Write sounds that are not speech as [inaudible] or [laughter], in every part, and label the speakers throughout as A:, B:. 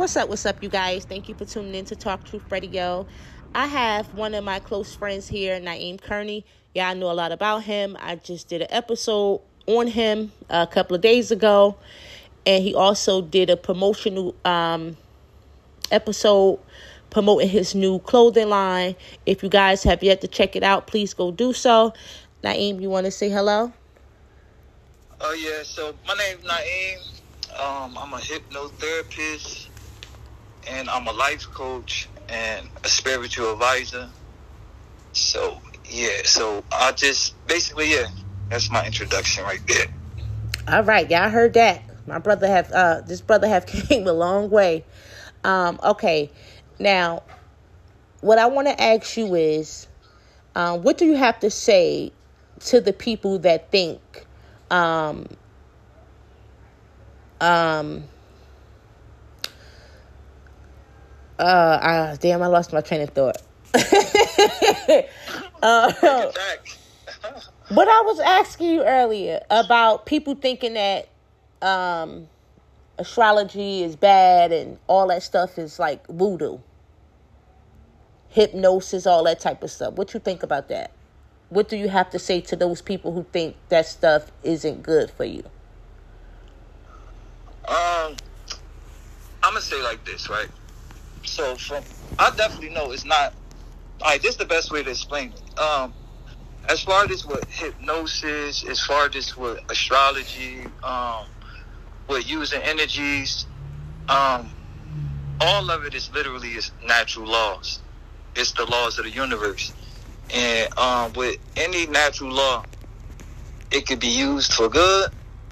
A: What's up? What's up, you guys? Thank you for tuning in to Talk Truth Radio. I have one of my close friends here, Naeem Kearney. Yeah, I know a lot about him. I just did an episode on him a couple of days ago, and he also did a promotional um, episode promoting his new clothing line. If you guys have yet to check it out, please go do so. Naeem, you want to say hello?
B: Oh yeah, so my name's Naeem. Um, I'm a hypnotherapist and I'm a life coach and a spiritual advisor. So yeah, so I just basically yeah, that's my introduction right there.
A: All right, y'all heard that. My brother have uh this brother have [laughs] came a long way. Um, okay. Now what I want to ask you is um, what do you have to say to the people that think um um uh, uh damn, I lost my train of thought. [laughs] uh, [laughs] but I was asking you earlier about people thinking that um, astrology is bad and all that stuff is like voodoo, hypnosis, all that type of stuff. What you think about that? What do you have to say to those people who think that stuff isn't good for you?
B: Um, I'm gonna say like this, right? So from I definitely know it's not. Right, this is the best way to explain it. Um, as far as with hypnosis, as far as with astrology, um, with using energies, um, all of it is literally is natural laws. It's the laws of the universe, and um, with any natural law, it could be used for good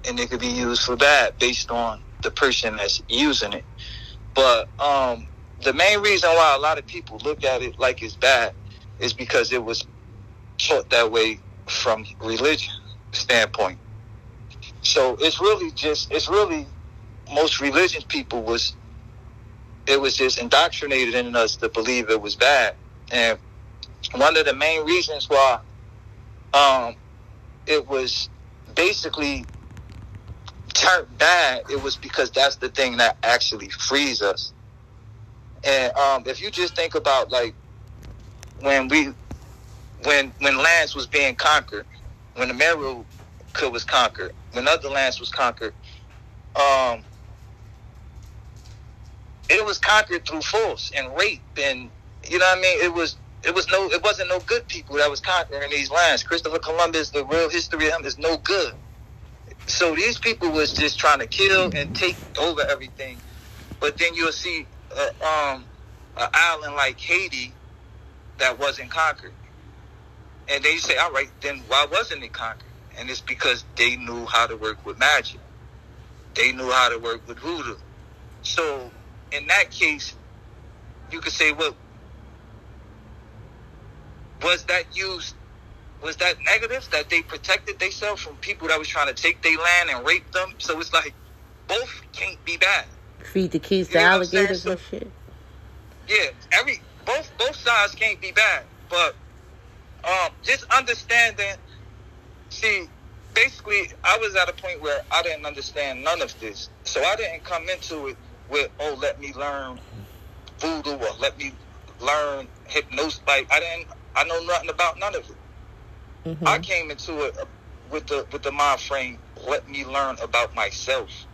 B: and it could be used for bad based on the person that's using it. But um, the main reason why a lot of people look at it like it's bad is because it was taught that way from religion standpoint. So it's really just it's really most religious people was it was just indoctrinated in us to believe it was bad. And one of the main reasons why um, it was basically turned bad, it was because that's the thing that actually frees us. And um, if you just think about like when we when when lands was being conquered, when the America was conquered, when other lands was conquered, um, it was conquered through force and rape and you know what I mean. It was it was no it wasn't no good people that was conquering these lands. Christopher Columbus, the real history of him is no good. So these people was just trying to kill and take over everything. But then you'll see uh, um, an island like Haiti that wasn't conquered. And they say, all right, then why wasn't it conquered? And it's because they knew how to work with magic. They knew how to work with voodoo. So in that case, you could say, well, was that used was that negative that they protected themselves from people that was trying to take their land and rape them? So it's like both can't be bad.
A: Feed the kids to alligators so, and shit.
B: Yeah, every both both sides can't be bad, but um, just understanding. See, basically, I was at a point where I didn't understand none of this, so I didn't come into it with, "Oh, let me learn voodoo or let me learn hypnosis." Like I didn't, I know nothing about none of it. Mm-hmm. I came into it with the with the mind frame. Let me learn about myself.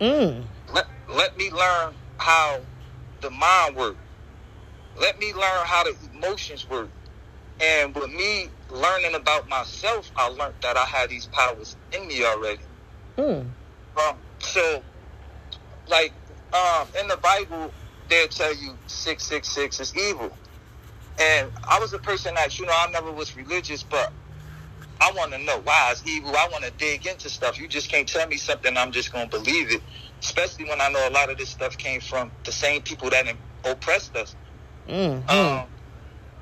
B: Mm. Let let me learn how the mind works. Let me learn how the emotions work. And with me learning about myself, I learned that I had these powers in me already. Mm. Um, so, like um, in the Bible, they'll tell you six six six is evil. And I was a person that you know I never was religious, but I want to know why it's evil. I want to dig into stuff. You just can't tell me something. I'm just gonna believe it. Especially when I know a lot of this stuff came from the same people that oppressed us. Mm-hmm. Um,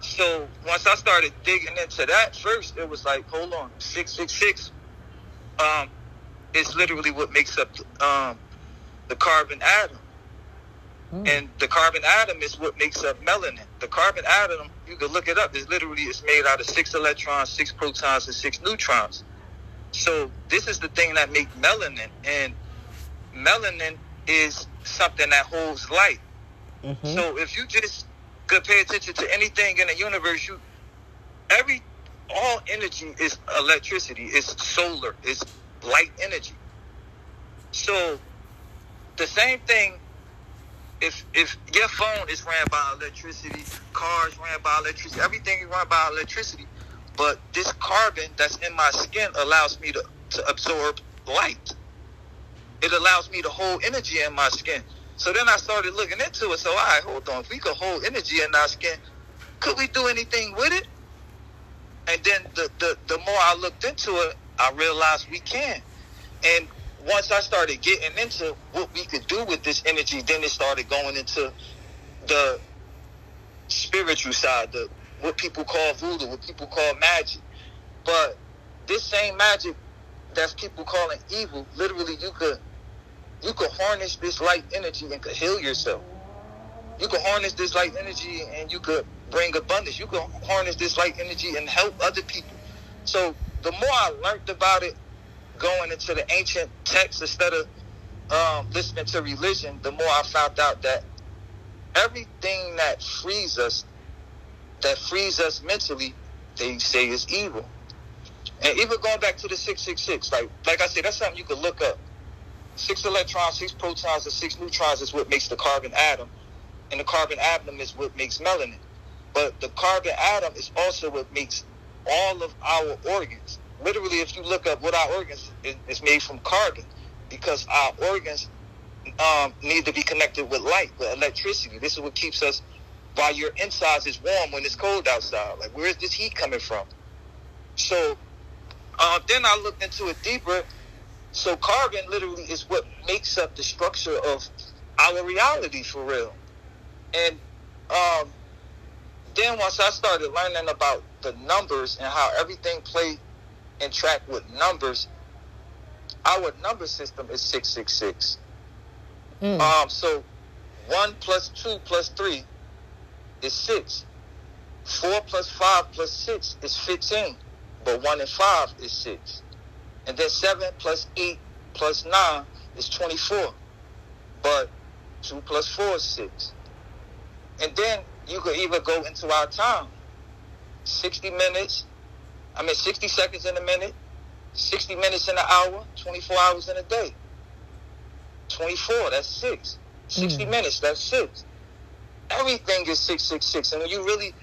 B: so once I started digging into that first, it was like, hold on, six six six. Um, it's literally what makes up um, the carbon atom. Mm. And the carbon atom is what makes up melanin. The carbon atom, you can look it up, is literally it's made out of six electrons, six protons, and six neutrons. So this is the thing that makes melanin. And melanin is something that holds light. Mm-hmm. So if you just could pay attention to anything in the universe, you every all energy is electricity, it's solar, it's light energy. So the same thing if if your phone is ran by electricity, cars ran by electricity, everything is run by electricity. But this carbon that's in my skin allows me to, to absorb light. It allows me to hold energy in my skin. So then I started looking into it. So, all right, hold on. If we could hold energy in our skin, could we do anything with it? And then the, the, the more I looked into it, I realized we can. And once I started getting into what we could do with this energy, then it started going into the spiritual side, the what people call voodoo, what people call magic. But this same magic that's people calling evil, literally you could you could harness this light energy and could heal yourself. You could harness this light energy and you could bring abundance. You could harness this light energy and help other people. So the more I learned about it, going into the ancient texts instead of um, listening to religion, the more I found out that everything that frees us, that frees us mentally, they say is evil. And even going back to the 666, like like I said, that's something you could look up. Six electrons, six protons, and six neutrons is what makes the carbon atom. And the carbon atom is what makes melanin. But the carbon atom is also what makes all of our organs. Literally, if you look up what our organs is, is made from carbon, because our organs um, need to be connected with light, with electricity. This is what keeps us while your insides is warm when it's cold outside. Like, where is this heat coming from? So, uh, then I looked into it deeper so carbon literally is what makes up the structure of our reality for real. And um, then once I started learning about the numbers and how everything play and track with numbers, our number system is six six six. Mm. Um, so one plus two plus three is six. Four plus five plus six is fifteen, but one and five is six. And then 7 plus 8 plus 9 is 24. But 2 plus 4 is 6. And then you could even go into our time. 60 minutes, I mean 60 seconds in a minute, 60 minutes in an hour, 24 hours in a day. 24, that's 6. 60 mm. minutes, that's 6. Everything is 666. And when you really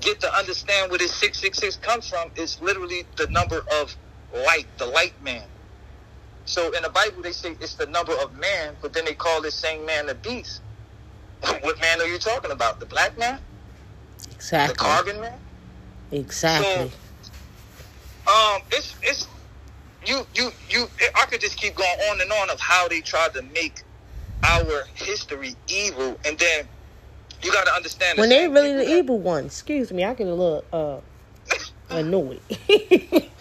B: get to understand where this 666 comes from, it's literally the number of light, the light man. So in the Bible, they say it's the number of man, but then they call this same man the beast. [laughs] what man are you talking about? The black man?
A: Exactly.
B: The carbon man?
A: Exactly.
B: So, um, it's it's you you you. I could just keep going on and on of how they tried to make our history evil, and then you got to understand
A: when they really the evil ones. Excuse me, I get a little uh [laughs] annoyed. [laughs]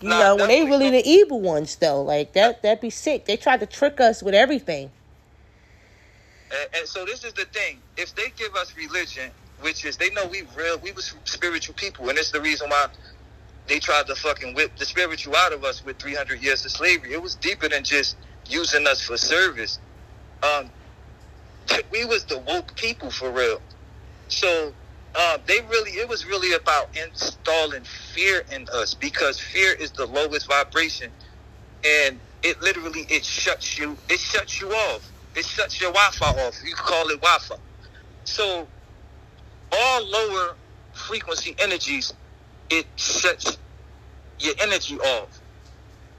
A: You nah, know, when they really the evil ones though, like that that'd be sick. They tried to trick us with everything.
B: And, and, so this is the thing. If they give us religion, which is they know we real we was spiritual people, and it's the reason why they tried to fucking whip the spiritual out of us with 300 years of slavery. It was deeper than just using us for service. Um, we was the woke people for real. So uh, they really it was really about installing fear in us because fear is the lowest vibration and it literally it shuts you it shuts you off it shuts your wi-fi off you call it wi-fi so all lower frequency energies it shuts your energy off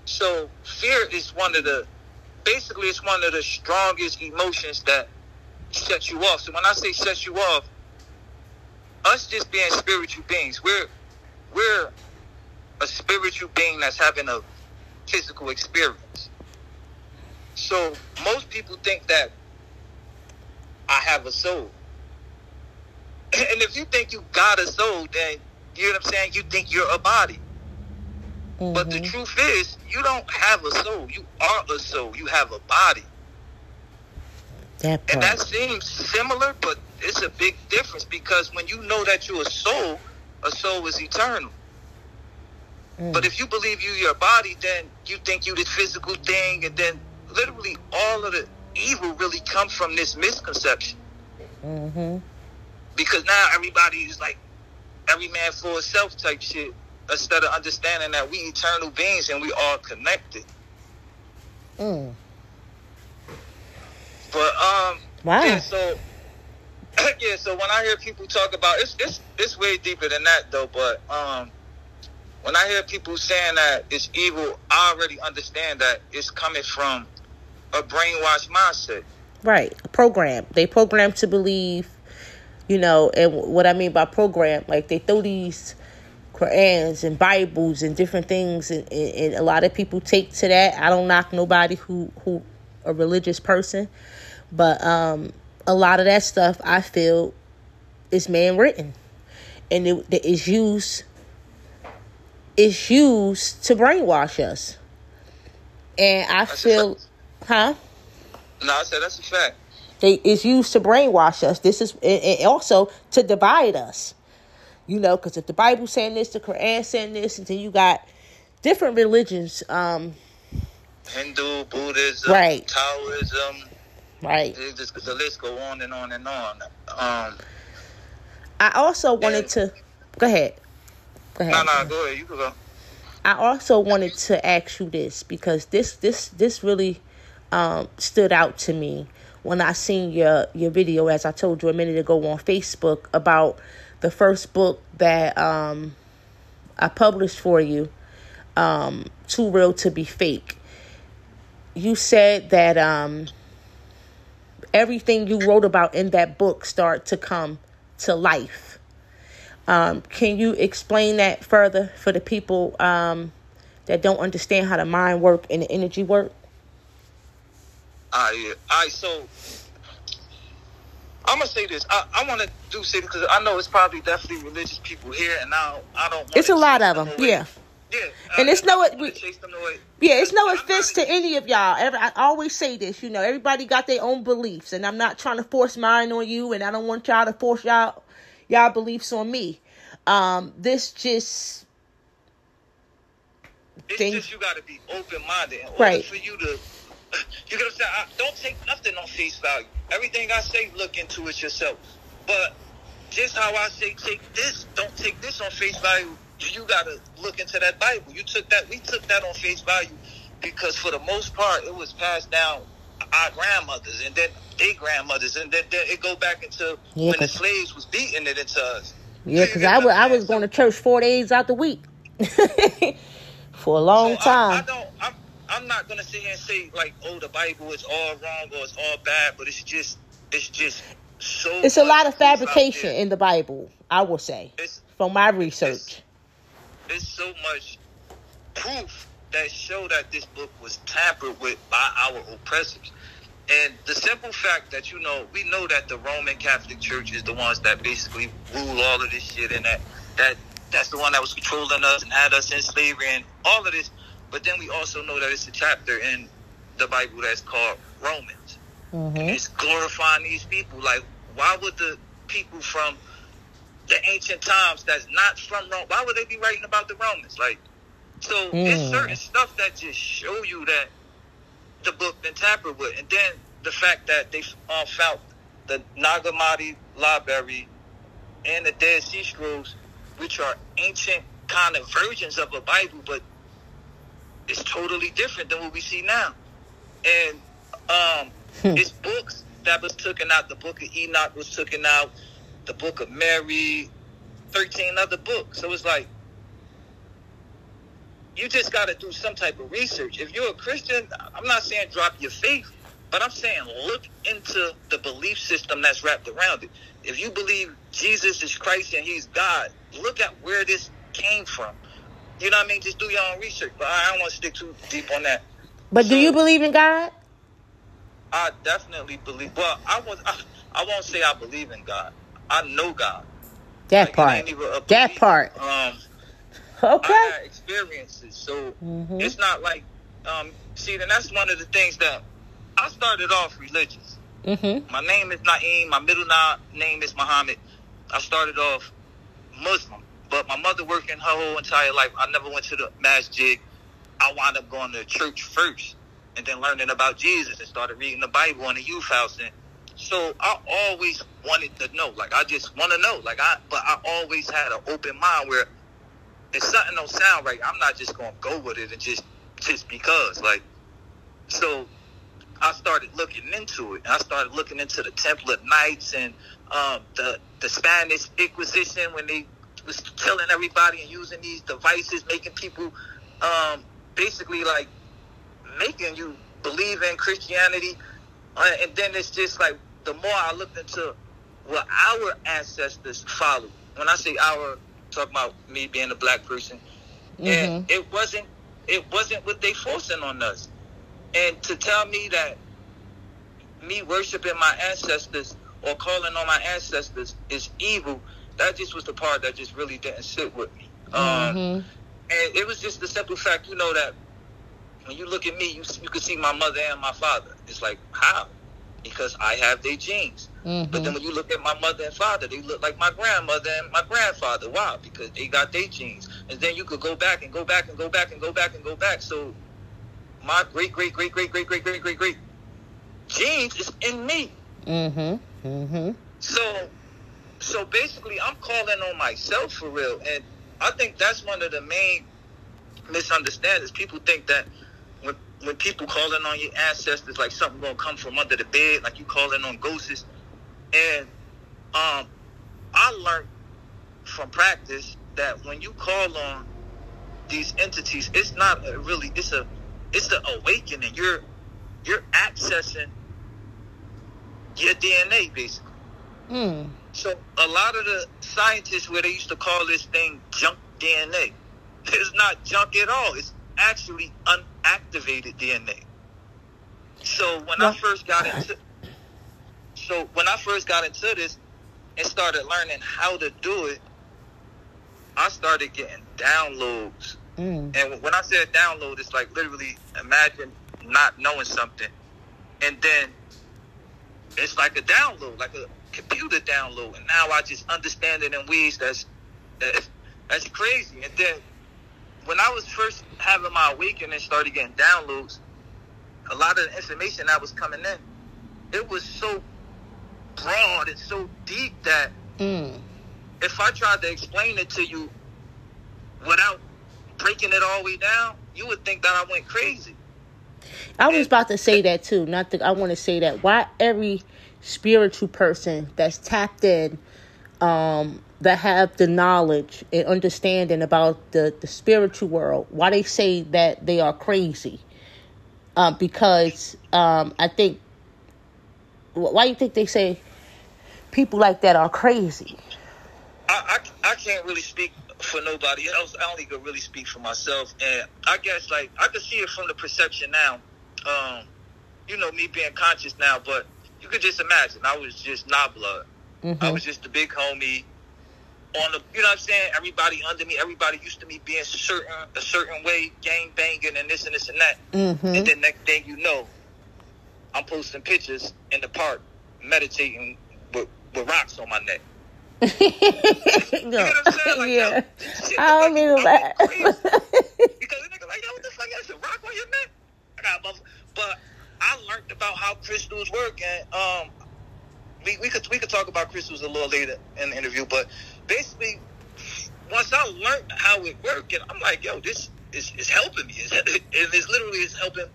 B: so fear is one of the basically it's one of the strongest emotions that shuts you off so when i say shuts you off us just being spiritual beings, we're we're a spiritual being that's having a physical experience. So most people think that I have a soul. [clears throat] And if you think you got a soul, then you know what I'm saying? You think you're a body. Mm-hmm. But the mm-hmm. truth is, you don't have a soul. You are a soul. You have a body.
A: That
B: and that seems similar, but it's a big difference because when you know that you're a soul, a soul is eternal. Mm. But if you believe you your body, then you think you the physical thing, and then literally all of the evil really comes from this misconception.
A: Mm-hmm.
B: Because now everybody is like every man for himself type shit instead of understanding that we eternal beings and we all connected.
A: Mm.
B: But um
A: Wow.
B: yeah, so [clears throat] yeah, so when I hear people talk about it's it's it's way deeper than that though, but um when I hear people saying that it's evil, I already understand that it's coming from a brainwashed mindset.
A: Right. Program. They program to believe, you know, and what I mean by program, like they throw these Qurans and Bibles and different things, and, and, and a lot of people take to that. I don't knock nobody who who a religious person, but um, a lot of that stuff I feel is man written, and it, it is used is used to brainwash us. And I
B: That's
A: feel, huh?
B: No, I said that's a fact.
A: They is used to brainwash us. This is and and also to divide us. You know, because if the Bible's saying this, the Quran saying this, and then you got different religions. Um,
B: Hindu, Buddhism,
A: Right.
B: Taoism,
A: right.
B: just, the list go on and on and on. Um,
A: I also wanted to go ahead. Go ahead.
B: no, no, go ahead, you can go.
A: I also wanted to ask you this because this this this really um, stood out to me when I seen your your video, as I told you a minute ago on Facebook about the first book that um, I published for you, um, "Too Real to Be Fake." You said that um, everything you wrote about in that book start to come to life. Um, can you explain that further for the people um, that don't understand how the mind work and the energy work?
B: All right, yeah. all right. So I'm gonna say this. I, I want to do say because I know it's probably definitely religious people here, and now I don't.
A: It's a lot of them,
B: away.
A: yeah.
B: Yeah,
A: And
B: I-
A: it's no-
B: I don't chase them away.
A: Yeah, it's no offense to any of y'all. Every, I always say this, you know, everybody got their own beliefs, and I'm not trying to force mine on you, and I don't want y'all to force y'all y'all beliefs on me. Um, this just
B: It's
A: thing-
B: just you got to be open minded
A: Right.
B: for you to. You gotta say, I, don't take nothing on face value. Everything I say, look into it yourself. But just how I say, take this, don't take this on face value. You gotta look into that Bible. You took that, we took that on face value because for the most part, it was passed down our grandmothers and then their grandmothers, and then, then it go back into
A: Yeah,
B: when the slaves was beating it into us.
A: yeah, because I was going to church four days out the week [laughs] for a long
B: So I, I
A: time.
B: don't. I'm. I'm not gonna sit here and say like, oh, the Bible is all wrong or it's all bad, but it's just, it's just so.
A: It's a lot of fabrication in the Bible. I will say
B: It's
A: from my research.
B: it's so much proof that show that this book was tampered with by our oppressors. And the simple fact that you know, we know that the Roman Catholic Church is the ones that basically rule all of this shit, and that that that's the one that was controlling us and had us in slavery and all of this. But then we also know that it's a chapter in the Bible that's called Romans.
A: hmm
B: It's glorifying these people. Like, why would the people from the ancient times that's not from Rome, why would they be writing about the Romans? Like, so it's
A: Mm.
B: certain stuff that just show you that the book been tampered with, and then the fact that they uh, found the Nag Hammadi library and the Dead Sea Scrolls, which are ancient kind of versions of a Bible, but it's totally different than what we see now. And um, [laughs]
A: Hmm.
B: it's books that was taken out. The book of Enoch was taken out. The book of Mary, thirteen other books. So it's like you just got to do some type of research. If you're a Christian, I'm not saying drop your faith, but I'm saying look into the belief system that's wrapped around it. If you believe Jesus is Christ and He's God, look at where this came from. You know what I mean? Just do your own research. But I don't want to stick too deep on that.
A: But do you believe in God?
B: I definitely believe. Well, I was. I, [laughs] I won't say I believe in God. I know God.
A: That
B: Like,
A: part.
B: ain't even a
A: That part.
B: Um, [laughs]
A: Okay.
B: I had experiences, so
A: Mhm.
B: it's not like. Um, see, and that's one of the things that I started off religious.
A: Mm-hmm.
B: My name is Naeem. My middle name is Muhammad. I started off Muslim, but my mother working her whole entire life. I never went to the masjid. I wound up going to church first, and then learning about Jesus and started reading the Bible in the youth house and so I always wanted to know. Like I just want to know. Like I but I always had an open mind where if something don't sound right, I'm not just gonna go with it and just just because. Like so I started looking into it. I started looking into the Templar Knights and um, the the Spanish Inquisition when they was killing everybody and using these devices, making people um, basically like making you believe in Christianity. Uh, and then it's just like the more I looked into what our ancestors followed. When I say our, talk about me being a black person, mm-hmm. and it wasn't it wasn't what they forcing on us. And to tell me that me worshiping my ancestors or calling on my ancestors is evil, that just was the part that just really didn't sit with me. Um, mm-hmm. Um, and it was just the simple fact, you know, that when you look at me, you you can see my mother and my father. It's like how? Because I have their genes. Mm-hmm. But then when you look at my mother and father, they look like my grandmother and my grandfather. Why? Because they got their genes. And then you could go back and go back and go back and go back and go back. So my great great great great great great great great great genes is in me. Mm-hmm. Mm-hmm. So so basically I'm calling on myself for real. And I think that's one of the main misunderstandings. People think that when when people calling on your ancestors like something gonna come from under the bed, like you calling on ghosts. And um I learned from practice that when you call on these entities, it's not really it's a it's the awakening. You're you're accessing your DNA basically. Mm. So a lot of the scientists where they used to call this thing junk DNA, it's not junk at all. It's actually unactivated DNA. So when well, I first got into so when I first got into this and started learning how to do it, I started getting downloads Mm. And when I said download, it's like literally imagine not knowing something, and then it's like a download, like a computer download, and now I just understand it in ways that's that's, that's crazy. And then when I was first having my awakening, started getting downloads, a lot of the information that was coming in, it was so broad and so deep that mm. if I tried to explain it to you without breaking it all the way down, you would think that I went crazy.
A: I was about to say that too. Not that I want to say that. Why every spiritual person that's tapped in, um, that have the knowledge and understanding about the, the spiritual world, why they say that they are crazy? Um, because um, I think, why do you think they say people like that are crazy?
B: I, I, I can't really speak for nobody else. I only could really speak for myself, and I guess like I could see it from the perception now. Um, you know, me being conscious now, but you could just imagine I was just not blood. Mm-hmm. I was just a big homie on the. You know what I'm saying? Everybody under me, everybody used to me being certain a certain way, gang banging and this and this and that. Mm-hmm. And then next thing you know, I'm posting pictures in the park, meditating with, with rocks on my neck. No. You know what I'm saying? Like, yeah. Yo, I don't mean that. because the nigga like, yo, what the fuck? That's a rock on your neck? I got buff- But I learned about how crystals work, and um, we, we could we could talk about crystals a little later in the interview. But basically, once I learned how it worked, and I'm like, yo, this is, is helping me. It's, [laughs] it, it's literally is helping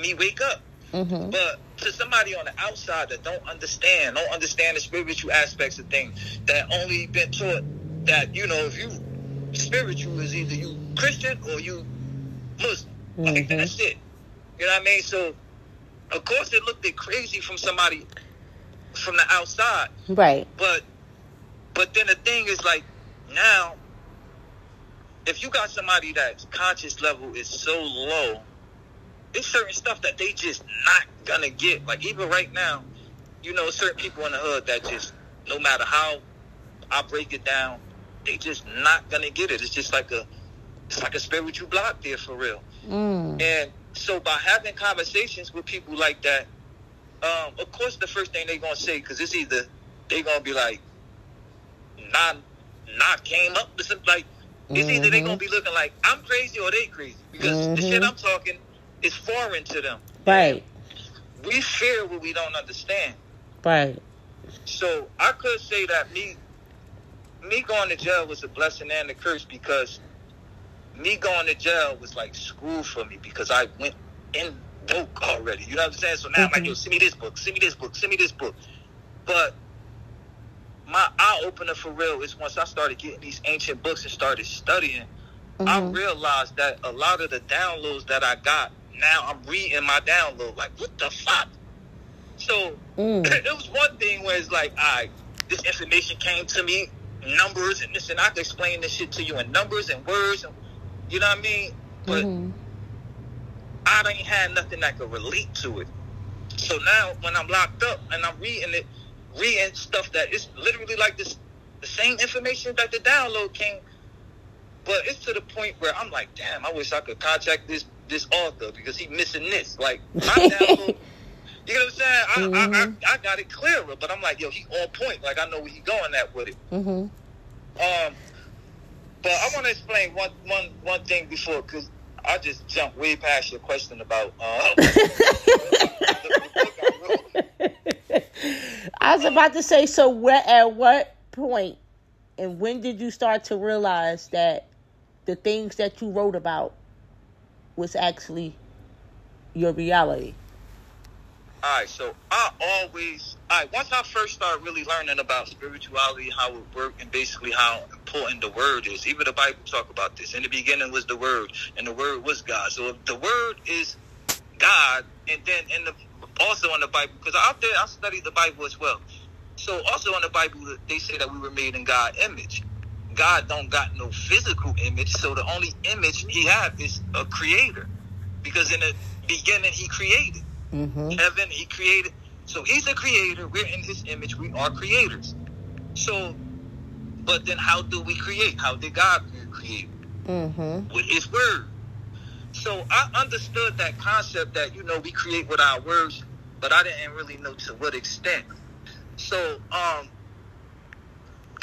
B: me wake up. Mm-hmm. But to somebody on the outside that don't understand, don't understand the spiritual aspects of things, that only been taught that you know if you spiritual is either you Christian or you Muslim. Mm-hmm. Like that's it. You know what I mean? So of course it looked it crazy from somebody from the outside.
A: Right.
B: But but then the thing is like now if you got somebody that's conscious level is so low it's certain stuff that they just not gonna get. Like even right now, you know, certain people in the hood that just no matter how I break it down, they just not gonna get it. It's just like a it's like a spiritual block there for real. Mm. And so by having conversations with people like that, um, of course the first thing they gonna say because it's either they gonna be like, not not came up with something like. It's mm-hmm. either they gonna be looking like I'm crazy or they crazy because mm-hmm. the shit I'm talking is foreign to them.
A: Right.
B: We fear what we don't understand.
A: Right.
B: So I could say that me me going to jail was a blessing and a curse because me going to jail was like school for me because I went in woke already. You know what I'm saying? So now I'm like,
A: Mhm.
B: yo, send me this book, send me this book, send me this book. But my eye opener for real is once I started getting these ancient books and started studying, I
A: Mhm.
B: realized that a lot of the downloads that I got, now I'm reading my download. Like, what the fuck? So
A: Mm. [clears throat]
B: it was one thing where it's like, all right, this information came to me, numbers and this, and I can explain this shit to you in numbers and words, and you know what I mean? But
A: Mhm.
B: I ain't had nothing that could relate to it. So now when I'm locked up and I'm reading it, reading stuff that is literally like this, the same information that the download came, but it's to the point where I'm like, damn, I wish I could contact this this author because he missing this. Like [laughs] my download. You know what I'm saying? I,
A: Mhm.
B: I, I, I got it clearer, but I'm like, yo, he on point. Like I know where he going at with it.
A: Mm-hmm.
B: Um, but I want to explain one one one thing before because I just jumped way past your question about. Uh, [laughs] [laughs]
A: I was about to say, so where at what point and when did you start to realize that the things that you wrote about was actually your reality?
B: All right, so I always, all right, once I first started really learning about spirituality, how it worked, and basically how important the word is, even the Bible talk about this. In the beginning was the word, and the word was God. So if the word is God, and then in the also in the Bible, because out there I studied the Bible as well. So also in the Bible, they say that we were made in God image. God don't got no physical image, so the only image he have is a creator. Because in the beginning he created.
A: Mm-hmm.
B: heaven he created. So he's a creator. We're in his image. We are creators. So but then how do we create? How did god create?
A: Mm-hmm.
B: with his word. So i understood that concept that you know we create with our words but i didn't really know to what extent. So um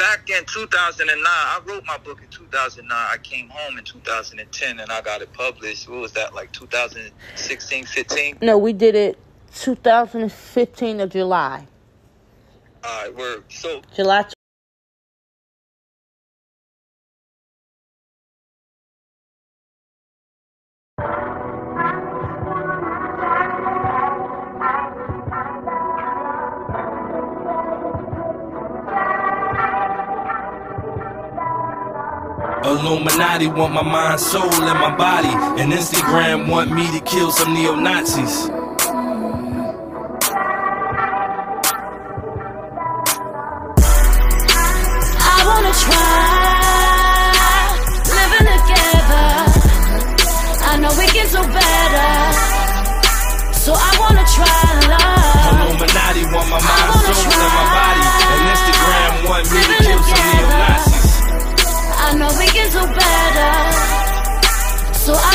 B: back in 2009 i wrote my book in 2009 i came home in 2010 and i got it published what was that like 2016 15
A: No, we did it 2015 of July.
B: all right word so
A: July.
C: Illuminati want my mind, soul, and my body. And Instagram want me to kill some neo Nazis.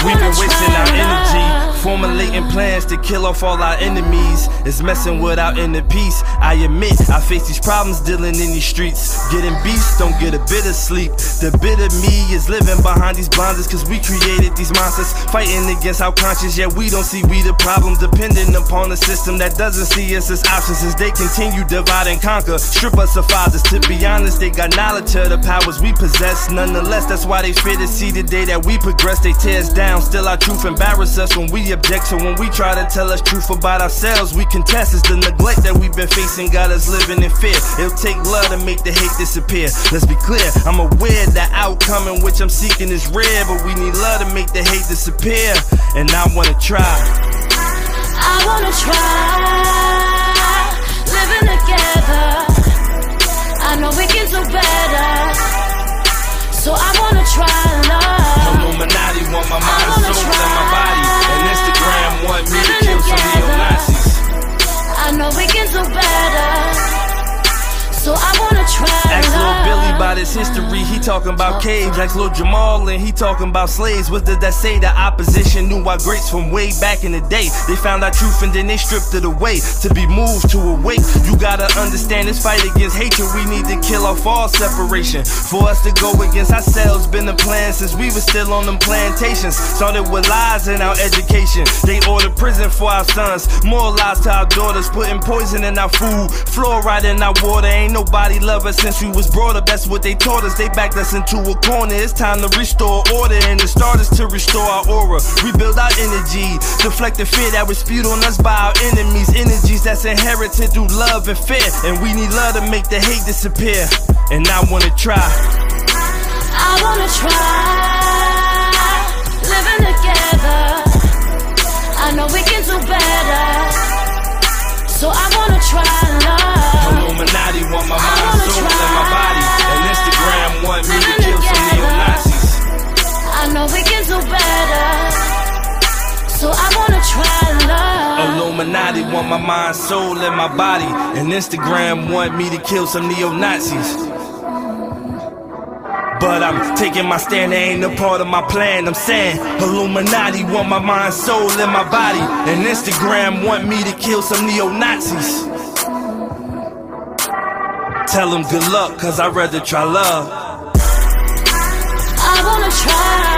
C: We've been wasting our energy. Formulating plans to kill off all our enemies. is messing with our inner peace. I admit, I face these problems dealing in these streets. Getting beats, don't get a bit of sleep. The bit of me is living behind these blinders, cause we created these monsters. Fighting against our conscience, yet we don't see we the problem. Depending upon a system that doesn't see us as options as they continue divide and conquer. Strip us of fathers. To be honest, they got knowledge of the powers we possess. Nonetheless, that's why they fear to see the day that we progress. They tear us down. Still, our truth embarrass us when we object. So when we try to tell us truth about ourselves, we contest. It's the neglect that we've been facing got us living in fear. It'll take love to make the hate disappear. Let's be clear. I'm aware the outcome in which I'm seeking is rare, but we need love to make the hate disappear. And I wanna try.
D: I wanna try living together. I know we can do better. So I wanna try love.
C: Illuminati want my mind, soul, and my body. Instagram want me to kill some
D: together.
C: neo Nazis.
D: I know we can do better. So I wanna
C: about his history, he talking about caves. Like Lil Jamal and he talking about slaves. What did that say? The opposition knew our greats from way back in the day. They found our truth and then they stripped it away. To be moved to awake, you gotta understand this fight against hatred. We need to kill off all separation. For us to go against ourselves, been the plan since we were still on them plantations. Started with lies in our education. They ordered prison for our sons. More lies to our daughters, putting poison in our food, fluoride in our water. Ain't nobody love us since we was brought up. That's what they taught us. They backed us into a corner. It's time to restore order and it started to restore our aura. Rebuild our energy, deflect the fear that was spewed on us by our enemies. Energies that's inherited through love and fear. And we need love to make the hate disappear. And I wanna try.
D: I wanna try
C: Illuminati want my mind, soul, and my body. And Instagram want me to kill some neo-Nazis. But I'm taking my stand, they ain't a part of my plan. I'm saying Illuminati want my mind, soul, and my body. And Instagram want me to kill some neo-Nazis. Tell them good luck, cause I'd rather try love.
D: I wanna try